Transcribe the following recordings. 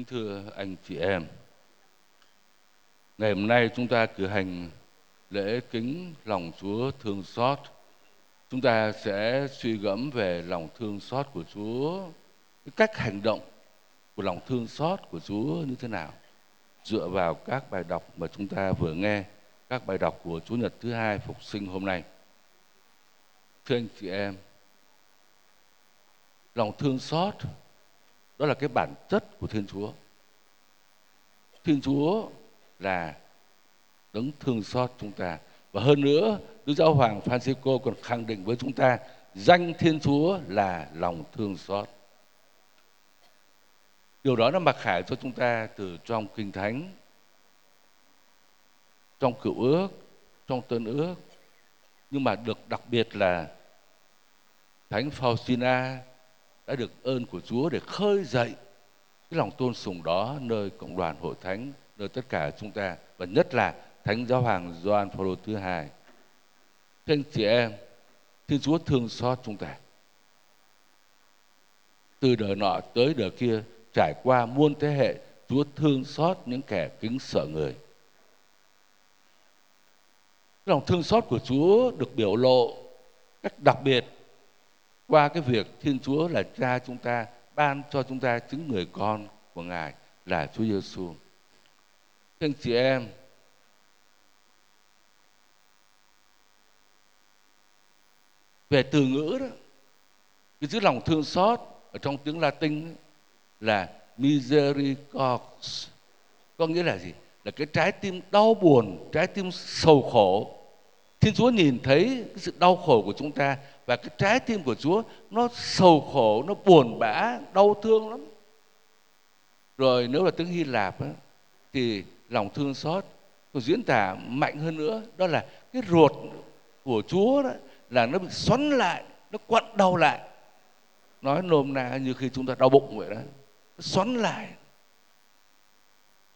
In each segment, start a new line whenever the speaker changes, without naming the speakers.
Kính thưa anh chị em, ngày hôm nay chúng ta cử hành lễ kính lòng Chúa thương xót. Chúng ta sẽ suy gẫm về lòng thương xót của Chúa, cách hành động của lòng thương xót của Chúa như thế nào, dựa vào các bài đọc mà chúng ta vừa nghe, các bài đọc của Chúa Nhật thứ hai phục sinh hôm nay. Thưa anh chị em, lòng thương xót đó là cái bản chất của Thiên Chúa. Thiên Chúa là đấng thương xót chúng ta và hơn nữa Đức Giáo Hoàng Francisco còn khẳng định với chúng ta danh Thiên Chúa là lòng thương xót. Điều đó nó mặc khải cho chúng ta từ trong Kinh Thánh, trong cựu ước, trong tân ước. Nhưng mà được đặc biệt là Thánh Faustina đã được ơn của Chúa để khơi dậy cái lòng tôn sùng đó nơi cộng đoàn hội thánh, nơi tất cả chúng ta và nhất là Thánh Giáo Hoàng Gioan Phaolô thứ hai. Thưa anh chị em, Thiên Chúa thương xót chúng ta. Từ đời nọ tới đời kia trải qua muôn thế hệ, Chúa thương xót những kẻ kính sợ người. Lòng thương xót của Chúa được biểu lộ cách đặc biệt qua cái việc Thiên Chúa là cha chúng ta ban cho chúng ta chứng người con của Ngài là Chúa Giêsu. Thưa anh chị em, về từ ngữ đó, cái chữ lòng thương xót ở trong tiếng Latin là misericords, có nghĩa là gì? Là cái trái tim đau buồn, trái tim sầu khổ. Thiên Chúa nhìn thấy cái sự đau khổ của chúng ta và cái trái tim của Chúa nó sầu khổ, nó buồn bã, đau thương lắm. Rồi nếu là tiếng Hy Lạp á, thì lòng thương xót còn diễn tả mạnh hơn nữa đó là cái ruột của Chúa đó là nó bị xoắn lại, nó quặn đau lại. Nói nôm na như khi chúng ta đau bụng vậy đó. Nó xoắn lại.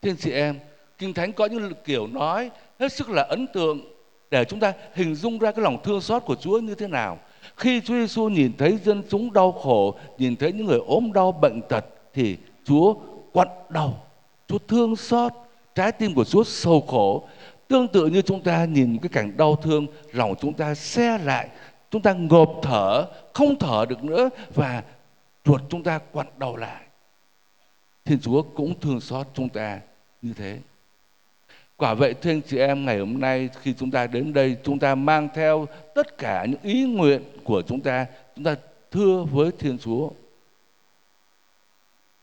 Thiên chị em, Kinh Thánh có những kiểu nói hết sức là ấn tượng để chúng ta hình dung ra cái lòng thương xót của Chúa như thế nào. Khi Chúa Giêsu nhìn thấy dân chúng đau khổ, nhìn thấy những người ốm đau bệnh tật thì Chúa quặn đau, Chúa thương xót, trái tim của Chúa sầu khổ. Tương tự như chúng ta nhìn cái cảnh đau thương, lòng chúng ta xe lại, chúng ta ngộp thở, không thở được nữa và ruột chúng ta quặn đau lại. Thiên Chúa cũng thương xót chúng ta như thế. Quả vậy thưa anh chị em ngày hôm nay khi chúng ta đến đây chúng ta mang theo tất cả những ý nguyện của chúng ta chúng ta thưa với Thiên Chúa.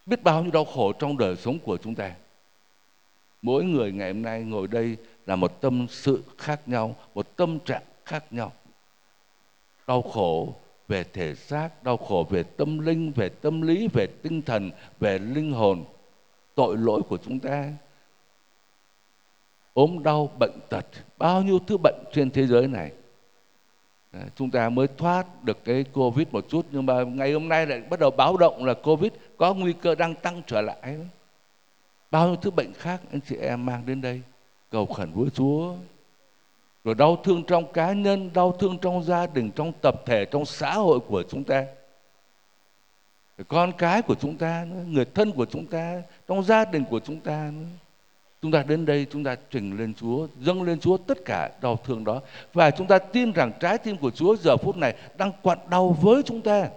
Biết bao nhiêu đau khổ trong đời sống của chúng ta. Mỗi người ngày hôm nay ngồi đây là một tâm sự khác nhau, một tâm trạng khác nhau. Đau khổ về thể xác, đau khổ về tâm linh, về tâm lý, về tinh thần, về linh hồn. Tội lỗi của chúng ta ốm đau bệnh tật bao nhiêu thứ bệnh trên thế giới này. Đấy, chúng ta mới thoát được cái covid một chút nhưng mà ngày hôm nay lại bắt đầu báo động là covid có nguy cơ đang tăng trở lại. Bao nhiêu thứ bệnh khác anh chị em mang đến đây cầu khẩn với chúa. Rồi đau thương trong cá nhân đau thương trong gia đình trong tập thể trong xã hội của chúng ta. Con cái của chúng ta người thân của chúng ta trong gia đình của chúng ta nữa. Chúng ta đến đây chúng ta trình lên Chúa, dâng lên Chúa tất cả đau thương đó. Và chúng ta tin rằng trái tim của Chúa giờ phút này đang quặn đau với chúng ta.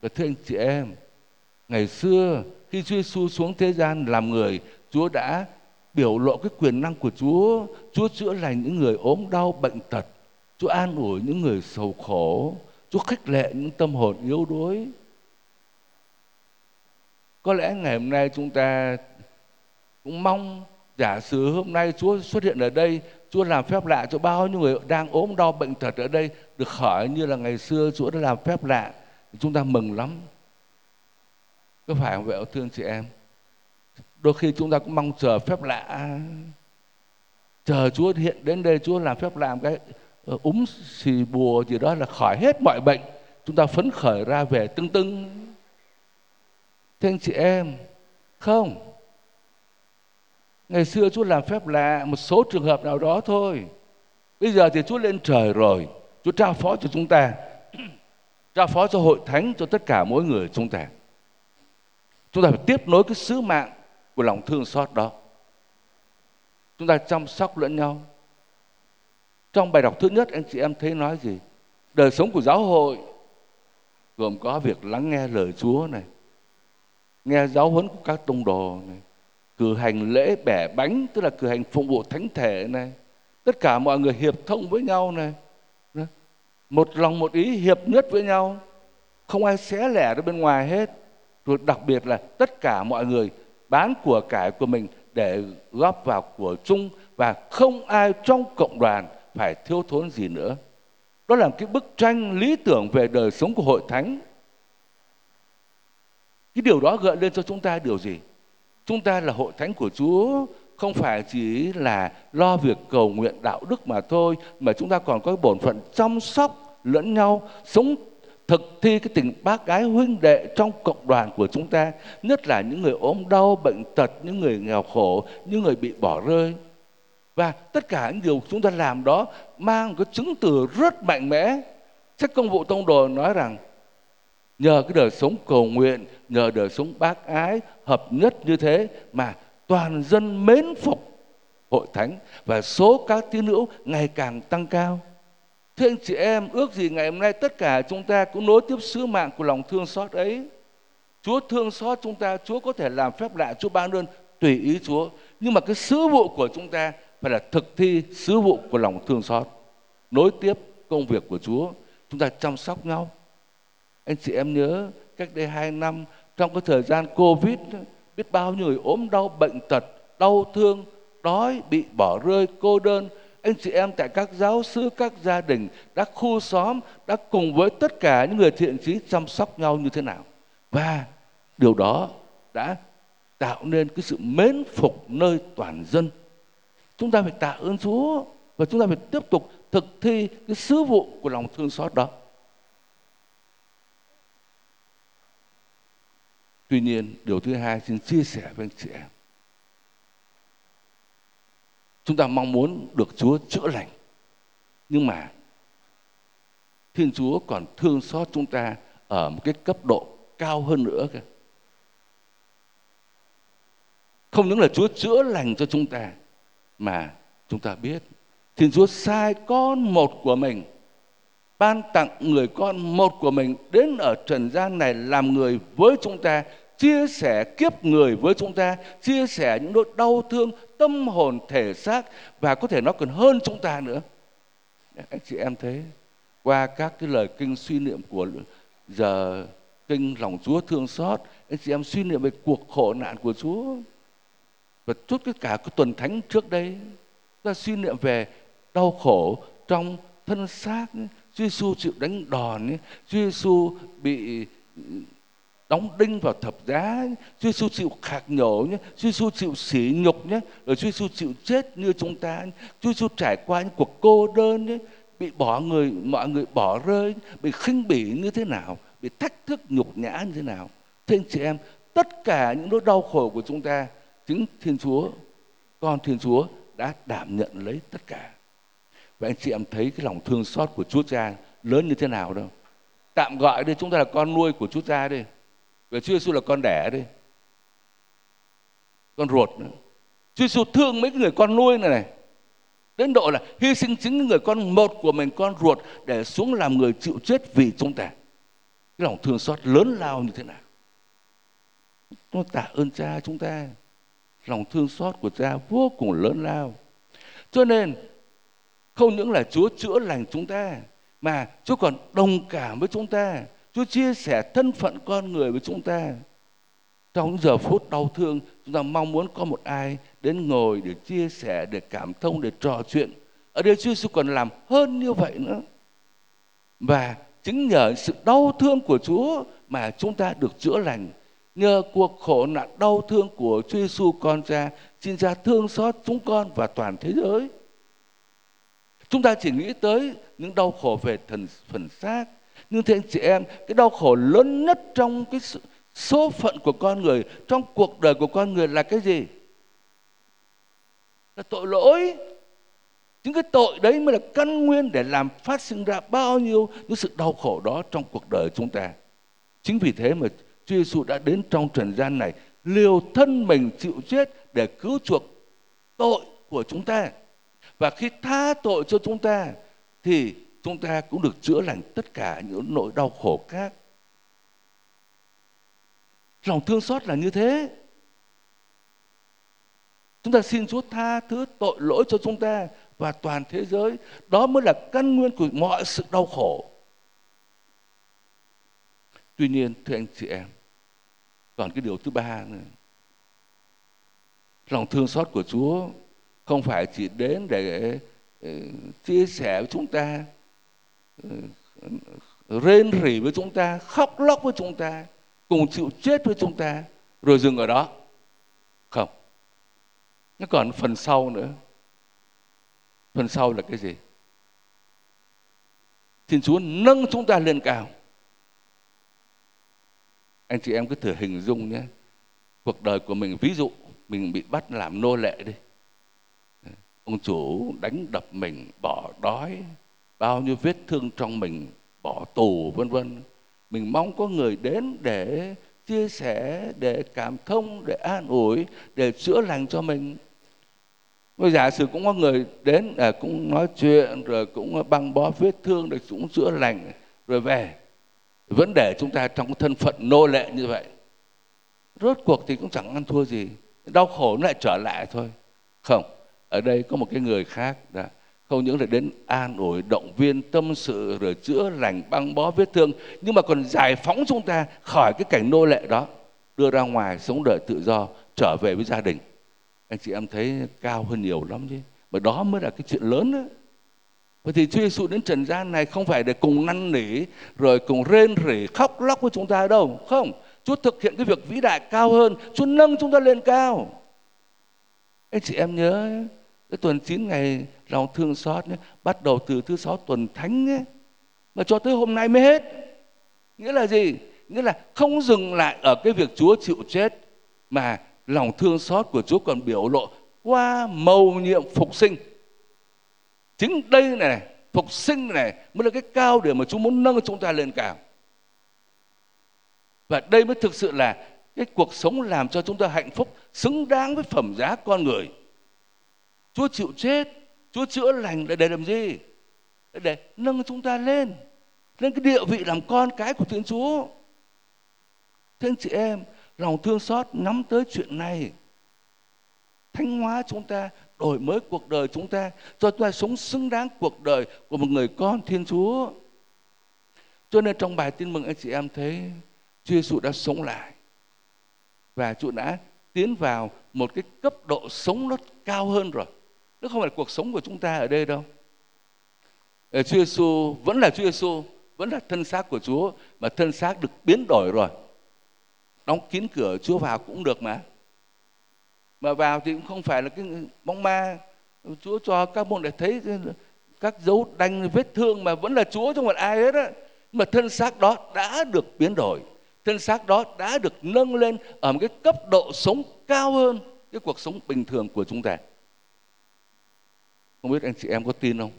Và thưa anh chị em, ngày xưa khi Chúa Giêsu xuống thế gian làm người, Chúa đã biểu lộ cái quyền năng của Chúa. Chúa chữa lành những người ốm đau bệnh tật. Chúa an ủi những người sầu khổ. Chúa khích lệ những tâm hồn yếu đuối. Có lẽ ngày hôm nay chúng ta cũng mong giả sử hôm nay Chúa xuất hiện ở đây Chúa làm phép lạ cho bao nhiêu người đang ốm đau bệnh tật ở đây được khỏi như là ngày xưa Chúa đã làm phép lạ chúng ta mừng lắm. Có phải không vậy thương chị em? Đôi khi chúng ta cũng mong chờ phép lạ. Chờ Chúa hiện đến đây Chúa làm phép làm cái ờ, úm xì bùa gì đó là khỏi hết mọi bệnh. Chúng ta phấn khởi ra về tưng tưng. Thưa anh chị em không. Ngày xưa Chúa làm phép lạ một số trường hợp nào đó thôi. Bây giờ thì Chúa lên trời rồi. Chúa trao phó cho chúng ta. trao phó cho hội thánh cho tất cả mỗi người chúng ta. chúng ta phải tiếp nối cái sứ mạng của lòng thương xót đó chúng ta chăm sóc lẫn nhau trong bài đọc thứ nhất, anh chị em thấy nói gì đời sống của giáo hội gồm có việc lắng nghe lời Chúa này, nghe giáo huấn của các tông đồ này cử hành lễ bẻ bánh, tức là cử hành phụng vụ thánh thể này. Tất cả mọi người hiệp thông với nhau này. Một lòng một ý hiệp nhất với nhau. Không ai xé lẻ ra bên ngoài hết. Rồi đặc biệt là tất cả mọi người bán của cải của mình để góp vào của chung và không ai trong cộng đoàn phải thiếu thốn gì nữa. Đó là cái bức tranh lý tưởng về đời sống của hội thánh. Cái điều đó gợi lên cho chúng ta điều gì? Chúng ta là hội thánh của chúa, không phải chỉ là lo việc cầu nguyện đạo đức mà thôi, mà chúng ta còn có bổn phận chăm sóc lẫn nhau, sống, thực thi cái tình bác gái huynh đệ trong cộng đoàn của chúng ta, nhất là những người ốm đau, bệnh tật, những người nghèo khổ, những người bị bỏ rơi. Và tất cả những điều chúng ta làm đó mang một cái chứng từ rất mạnh mẽ. Sách công vụ tông đồ nói rằng nhờ cái đời sống cầu nguyện nhờ đời sống bác ái hợp nhất như thế mà toàn dân mến phục hội thánh và số các tín hữu ngày càng tăng cao Thưa anh chị em, ước gì ngày hôm nay tất cả chúng ta cũng nối tiếp sứ mạng của lòng thương xót ấy. Chúa thương xót chúng ta, Chúa có thể làm phép lạ, Chúa ban ơn tùy ý Chúa. Nhưng mà cái sứ vụ của chúng ta phải là thực thi sứ vụ của lòng thương xót. Nối tiếp công việc của Chúa, chúng ta chăm sóc nhau. Anh chị em nhớ cách đây hai năm trong cái thời gian Covid biết bao nhiêu người ốm đau bệnh tật, đau thương, đói, bị bỏ rơi, cô đơn anh chị em tại các giáo sư, các gia đình, đã khu xóm, đã cùng với tất cả những người thiện trí chăm sóc nhau như thế nào. Và điều đó đã tạo nên cái sự mến phục nơi toàn dân. Chúng ta phải tạ ơn Chúa và chúng ta phải tiếp tục thực thi cái sứ vụ của lòng thương xót đó. Tuy nhiên, điều thứ hai xin chia sẻ với anh chị em chúng ta mong muốn được Chúa chữa lành nhưng mà Thiên Chúa còn thương xót chúng ta ở một cái cấp độ cao hơn nữa kìa. Không những là Chúa chữa lành cho chúng ta mà chúng ta biết Thiên Chúa sai con một của mình ban tặng người con một của mình đến ở trần gian này làm người với chúng ta chia sẻ kiếp người với chúng ta, chia sẻ những nỗi đau thương, tâm hồn, thể xác và có thể nó còn hơn chúng ta nữa. Anh chị em thấy, qua các cái lời kinh suy niệm của giờ kinh lòng Chúa thương xót, anh chị em suy niệm về cuộc khổ nạn của Chúa. Và chút tất cả cái tuần thánh trước đây ta suy niệm về đau khổ trong thân xác Chúa Giêsu chịu đánh đòn Chúa Giêsu bị ừ, đóng đinh vào thập giá Chúa Giêsu chịu khạc nhổ nhé, Chúa Giêsu chịu sỉ nhục nhé, rồi Chúa Giêsu chịu chết như chúng ta Chúa Giêsu trải qua những cuộc cô đơn nhé, bị bỏ người, mọi người bỏ rơi, bị khinh bỉ như thế nào, bị thách thức nhục nhã như thế nào. Thưa anh chị em, tất cả những nỗi đau khổ của chúng ta, chính Thiên Chúa, con Thiên Chúa đã đảm nhận lấy tất cả. Và anh chị em thấy cái lòng thương xót của Chúa Cha lớn như thế nào đâu. Tạm gọi đi, chúng ta là con nuôi của Chúa Cha đi và Chúa Giêsu là con đẻ đi, con ruột nữa. Chúa Giêsu thương mấy người con nuôi này này, đến độ là hy sinh chính người con một của mình, con ruột, để xuống làm người chịu chết vì chúng ta. Cái lòng thương xót lớn lao như thế nào? Nó tạ ơn cha chúng ta. Lòng thương xót của cha vô cùng lớn lao. Cho nên, không những là Chúa chữa lành chúng ta, mà Chúa còn đồng cảm với chúng ta. Chúa chia sẻ thân phận con người với chúng ta. Trong những giờ phút đau thương, chúng ta mong muốn có một ai đến ngồi để chia sẻ, để cảm thông, để trò chuyện. Ở đây Chúa Giêsu còn làm hơn như vậy nữa. Và chính nhờ sự đau thương của Chúa mà chúng ta được chữa lành. Nhờ cuộc khổ nạn đau thương của Chúa Giêsu con cha, xin cha thương xót chúng con và toàn thế giới. Chúng ta chỉ nghĩ tới những đau khổ về thần phần xác, nhưng thưa anh chị em, cái đau khổ lớn nhất trong cái số phận của con người, trong cuộc đời của con người là cái gì? Là tội lỗi. Những cái tội đấy mới là căn nguyên để làm phát sinh ra bao nhiêu những sự đau khổ đó trong cuộc đời chúng ta. Chính vì thế mà Chúa Giêsu đã đến trong trần gian này, liều thân mình chịu chết để cứu chuộc tội của chúng ta. Và khi tha tội cho chúng ta, thì chúng ta cũng được chữa lành tất cả những nỗi đau khổ khác. Lòng thương xót là như thế. Chúng ta xin Chúa tha thứ tội lỗi cho chúng ta và toàn thế giới. Đó mới là căn nguyên của mọi sự đau khổ. Tuy nhiên, thưa anh chị em, còn cái điều thứ ba nữa. Lòng thương xót của Chúa không phải chỉ đến để ờ, chia sẻ với chúng ta, rên rỉ với chúng ta, khóc lóc với chúng ta, cùng chịu chết với chúng ta, rồi dừng ở đó. Không. Nó còn phần sau nữa. Phần sau là cái gì? Xin Chúa nâng chúng ta lên cao. Anh chị em cứ thử hình dung nhé. Cuộc đời của mình, ví dụ mình bị bắt làm nô lệ đi. Ông chủ đánh đập mình, bỏ đói, bao nhiêu vết thương trong mình, bỏ tù vân vân. Mình mong có người đến để chia sẻ, để cảm thông, để an ủi, để chữa lành cho mình Bây giả sử cũng có người đến à, cũng nói chuyện rồi cũng băng bó vết thương để cũng chữa lành rồi về. Vẫn để chúng ta trong thân phận nô lệ như vậy. Rốt cuộc thì cũng chẳng ăn thua gì. Đau khổ nó lại trở lại thôi. Không, ở đây có một cái người khác đã không những là đến an ủi, động viên, tâm sự rồi chữa lành, băng bó vết thương nhưng mà còn giải phóng chúng ta khỏi cái cảnh nô lệ đó, đưa ra ngoài sống đời tự do, trở về với gia đình anh chị em thấy cao hơn nhiều lắm chứ mà đó mới là cái chuyện lớn đó Vậy thì Chúa Giêsu đến trần gian này không phải để cùng năn nỉ rồi cùng rên rỉ khóc lóc với chúng ta đâu, không. Chúa thực hiện cái việc vĩ đại cao hơn, Chúa nâng chúng ta lên cao. Anh chị em nhớ cái tuần 9 ngày lòng thương xót ấy, bắt đầu từ thứ sáu tuần thánh ấy, mà cho tới hôm nay mới hết. Nghĩa là gì? Nghĩa là không dừng lại ở cái việc Chúa chịu chết mà lòng thương xót của Chúa còn biểu lộ qua mầu nhiệm phục sinh. Chính đây này, phục sinh này mới là cái cao điểm mà Chúa muốn nâng chúng ta lên cả Và đây mới thực sự là cái cuộc sống làm cho chúng ta hạnh phúc xứng đáng với phẩm giá con người. Chúa chịu chết, Chúa chữa lành để để làm gì? Để, để nâng chúng ta lên, lên cái địa vị làm con cái của Thiên Chúa. Thưa anh chị em, lòng thương xót nắm tới chuyện này thanh hóa chúng ta đổi mới cuộc đời chúng ta cho chúng ta sống xứng đáng cuộc đời của một người con thiên chúa cho nên trong bài tin mừng anh chị em thấy Chúa Giêsu đã sống lại và Chúa đã tiến vào một cái cấp độ sống nó cao hơn rồi. Nó không phải là cuộc sống của chúng ta ở đây đâu. Ờ, chúa Giêsu vẫn là Chúa Giêsu, vẫn là thân xác của Chúa mà thân xác được biến đổi rồi. Đóng kín cửa chúa vào cũng được mà. Mà vào thì cũng không phải là cái bóng ma. Chúa cho các môn để thấy các dấu đanh vết thương mà vẫn là chúa trong một ai hết á. Mà thân xác đó đã được biến đổi. Thân xác đó đã được nâng lên ở một cái cấp độ sống cao hơn cái cuộc sống bình thường của chúng ta không biết anh chị em có tin không?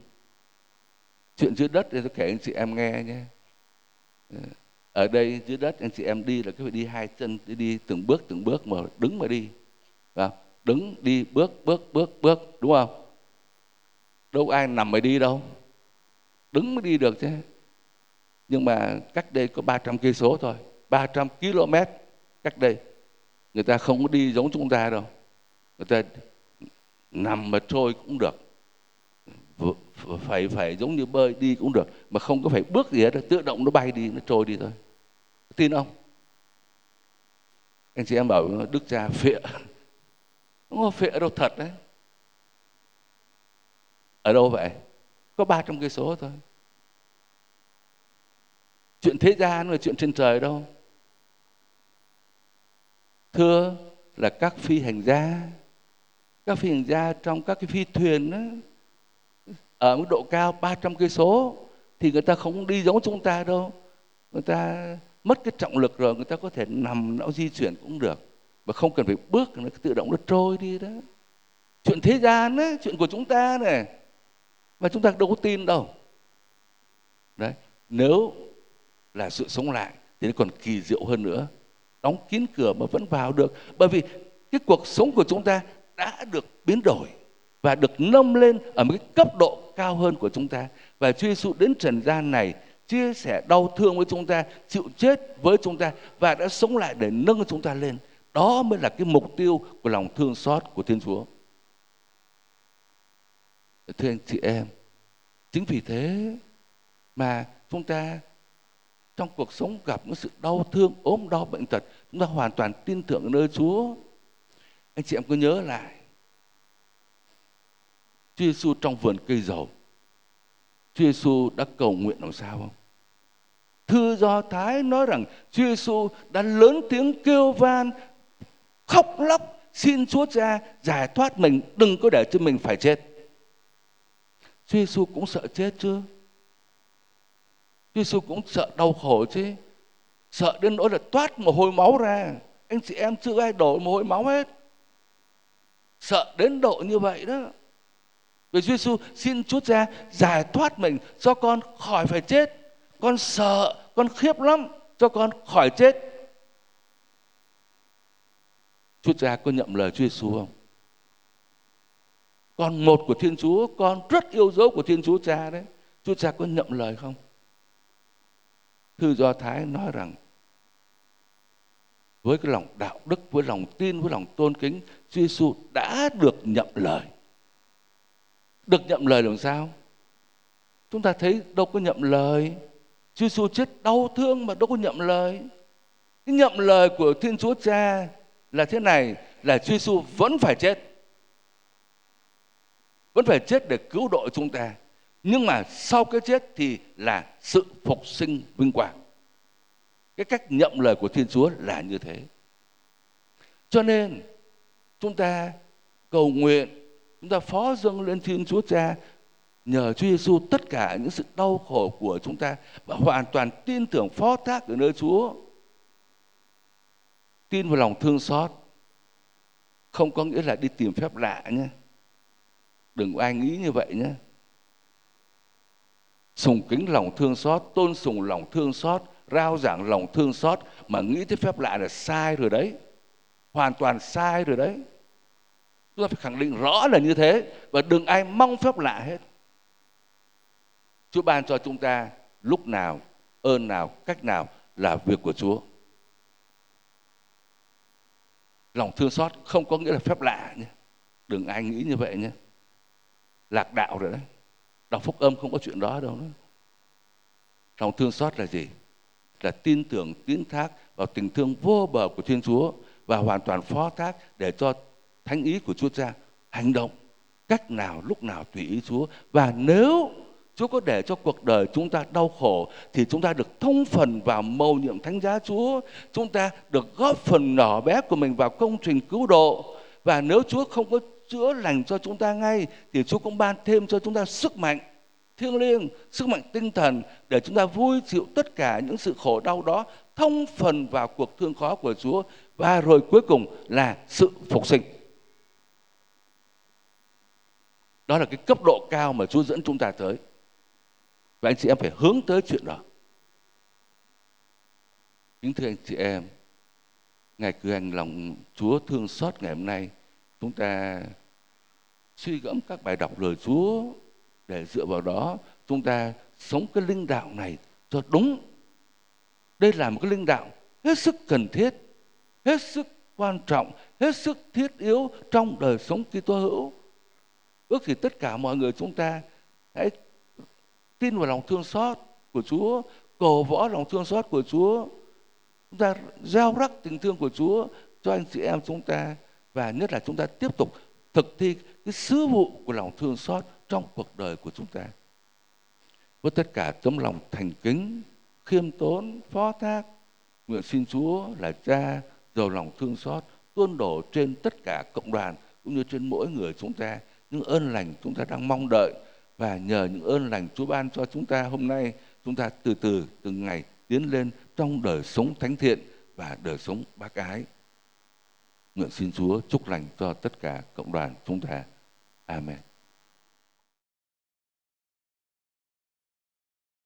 Chuyện dưới đất thì tôi kể anh chị em nghe nhé. Ờ, ở đây dưới đất anh chị em đi là cứ phải đi hai chân đi, đi từng bước từng bước mà đứng mà đi. Và đứng đi bước bước bước bước đúng không? Đâu ai nằm mà đi đâu. Đứng mới đi được chứ. Nhưng mà cách đây có 300 cây số thôi. 300 km cách đây. Người ta không có đi giống chúng ta đâu. Người ta nằm mà trôi cũng được phải phải giống như bơi đi cũng được mà không có phải bước gì hết tự động nó bay đi nó trôi đi thôi. Tin không? Anh chị em bảo đức cha phịa không có phịa đâu thật đấy? Ở đâu vậy? Có ba trăm cây số thôi. Chuyện thế gian là chuyện trên trời đâu. Thưa là các phi hành gia các phi hành gia trong các cái phi thuyền đó, ở mức độ cao 300 cây số, thì người ta không đi giống chúng ta đâu. Người ta mất cái trọng lực rồi, người ta có thể nằm, nó di chuyển cũng được. Mà không cần phải bước, nó tự động nó trôi đi đó. Chuyện thế gian ấy chuyện của chúng ta này, mà chúng ta đâu có tin đâu. Đấy, nếu là sự sống lại, thì nó còn kỳ diệu hơn nữa. Đóng kín cửa mà vẫn vào được. Bởi vì cái cuộc sống của chúng ta đã được biến đổi và được nâng lên ở một cái cấp độ cao hơn của chúng ta. Và Chúa Giêsu đến trần gian này chia sẻ đau thương với chúng ta, chịu chết với chúng ta và đã sống lại để nâng chúng ta lên. Đó mới là cái mục tiêu của lòng thương xót của Thiên Chúa. Thưa anh chị em, chính vì thế mà chúng ta trong cuộc sống gặp những sự đau thương, ốm đau bệnh tật, chúng ta hoàn toàn tin tưởng nơi Chúa. Anh chị em cứ nhớ lại Chúa Giêsu trong vườn cây dầu. Chúa Giêsu đã cầu nguyện làm sao không? Thư do thái nói rằng Chúa Giêsu đã lớn tiếng kêu van, khóc lóc, xin Chúa cha giải thoát mình, đừng có để cho mình phải chết. Chúa Giêsu cũng sợ chết chưa Chúa Giêsu cũng sợ đau khổ chứ. Sợ đến nỗi là toát mồ hôi máu ra. Anh chị em chưa ai đổ mồ hôi máu hết. Sợ đến độ như vậy đó vì Chúa Giêsu xin Chúa Cha giải thoát mình cho con khỏi phải chết. Con sợ, con khiếp lắm cho con khỏi chết. Chúa Cha có nhậm lời Chúa Giêsu không? Con một của Thiên Chúa, con rất yêu dấu của Thiên Chúa Cha đấy. Chúa Cha có nhậm lời không? Thư do thái nói rằng, với cái lòng đạo đức, với lòng tin, với lòng tôn kính, Chúa Giêsu đã được nhậm lời được nhậm lời làm sao? Chúng ta thấy đâu có nhậm lời. Chúa Giêsu chết đau thương mà đâu có nhậm lời. Cái nhậm lời của Thiên Chúa Cha là thế này, là Chúa Giêsu vẫn phải chết. Vẫn phải chết để cứu độ chúng ta. Nhưng mà sau cái chết thì là sự phục sinh vinh quang. Cái cách nhậm lời của thiên chúa là như thế. Cho nên, chúng ta cầu nguyện chúng ta phó dâng lên thiên chúa cha nhờ Chúa Giêsu tất cả những sự đau khổ của chúng ta và hoàn toàn tin tưởng phó thác ở nơi Chúa. Tin vào lòng thương xót không có nghĩa là đi tìm phép lạ nhé. Đừng có ai nghĩ như vậy nhé sùng kính lòng thương xót, tôn sùng lòng thương xót, rao giảng lòng thương xót mà nghĩ tới phép lạ là sai rồi đấy hoàn toàn sai rồi đấy chúng ta phải khẳng định rõ là như thế và đừng ai mong phép lạ hết. Chúa ban cho chúng ta lúc nào, ơn nào, cách nào là việc của Chúa. Lòng thương xót không có nghĩa là phép lạ nhé. Đừng ai nghĩ như vậy nhé. Lạc đạo rồi đấy. Đọc phúc âm không có chuyện đó đâu nữa lòng thương xót là gì? Là tin tưởng, tín thác vào tình thương vô bờ của thiên chúa và hoàn toàn phó thác để cho thánh ý của chúa cha hành động cách nào lúc nào tùy ý chúa và nếu Chúa có để cho cuộc đời chúng ta đau khổ thì chúng ta được thông phần vào mầu nhiệm thánh giá Chúa. Chúng ta được góp phần nhỏ bé của mình vào công trình cứu độ. Và nếu Chúa không có chữa lành cho chúng ta ngay thì Chúa cũng ban thêm cho chúng ta sức mạnh thiêng liêng, sức mạnh tinh thần để chúng ta vui chịu tất cả những sự khổ đau đó, thông phần vào cuộc thương khó của Chúa và rồi cuối cùng là sự phục sinh. Đó là cái cấp độ cao mà Chúa dẫn chúng ta tới. Và anh chị em phải hướng tới chuyện đó. Kính thưa anh chị em, Ngày cử hành lòng Chúa thương xót ngày hôm nay, chúng ta suy gẫm các bài đọc lời Chúa để dựa vào đó chúng ta sống cái linh đạo này cho đúng. Đây là một cái linh đạo hết sức cần thiết, hết sức quan trọng, hết sức thiết yếu trong đời sống Kitô hữu. Ước thì tất cả mọi người chúng ta hãy tin vào lòng thương xót của Chúa, cầu võ lòng thương xót của Chúa. Chúng ta gieo rắc tình thương của Chúa cho anh chị em chúng ta và nhất là chúng ta tiếp tục thực thi cái sứ vụ của lòng thương xót trong cuộc đời của chúng ta với tất cả tấm lòng thành kính khiêm tốn phó thác nguyện xin chúa là cha giàu lòng thương xót tuôn đổ trên tất cả cộng đoàn cũng như trên mỗi người chúng ta những ơn lành chúng ta đang mong đợi và nhờ những ơn lành Chúa ban cho chúng ta hôm nay, chúng ta từ từ, từng ngày tiến lên trong đời sống thánh thiện và đời sống bác ái Nguyện xin Chúa chúc lành cho tất cả cộng đoàn chúng ta. Amen.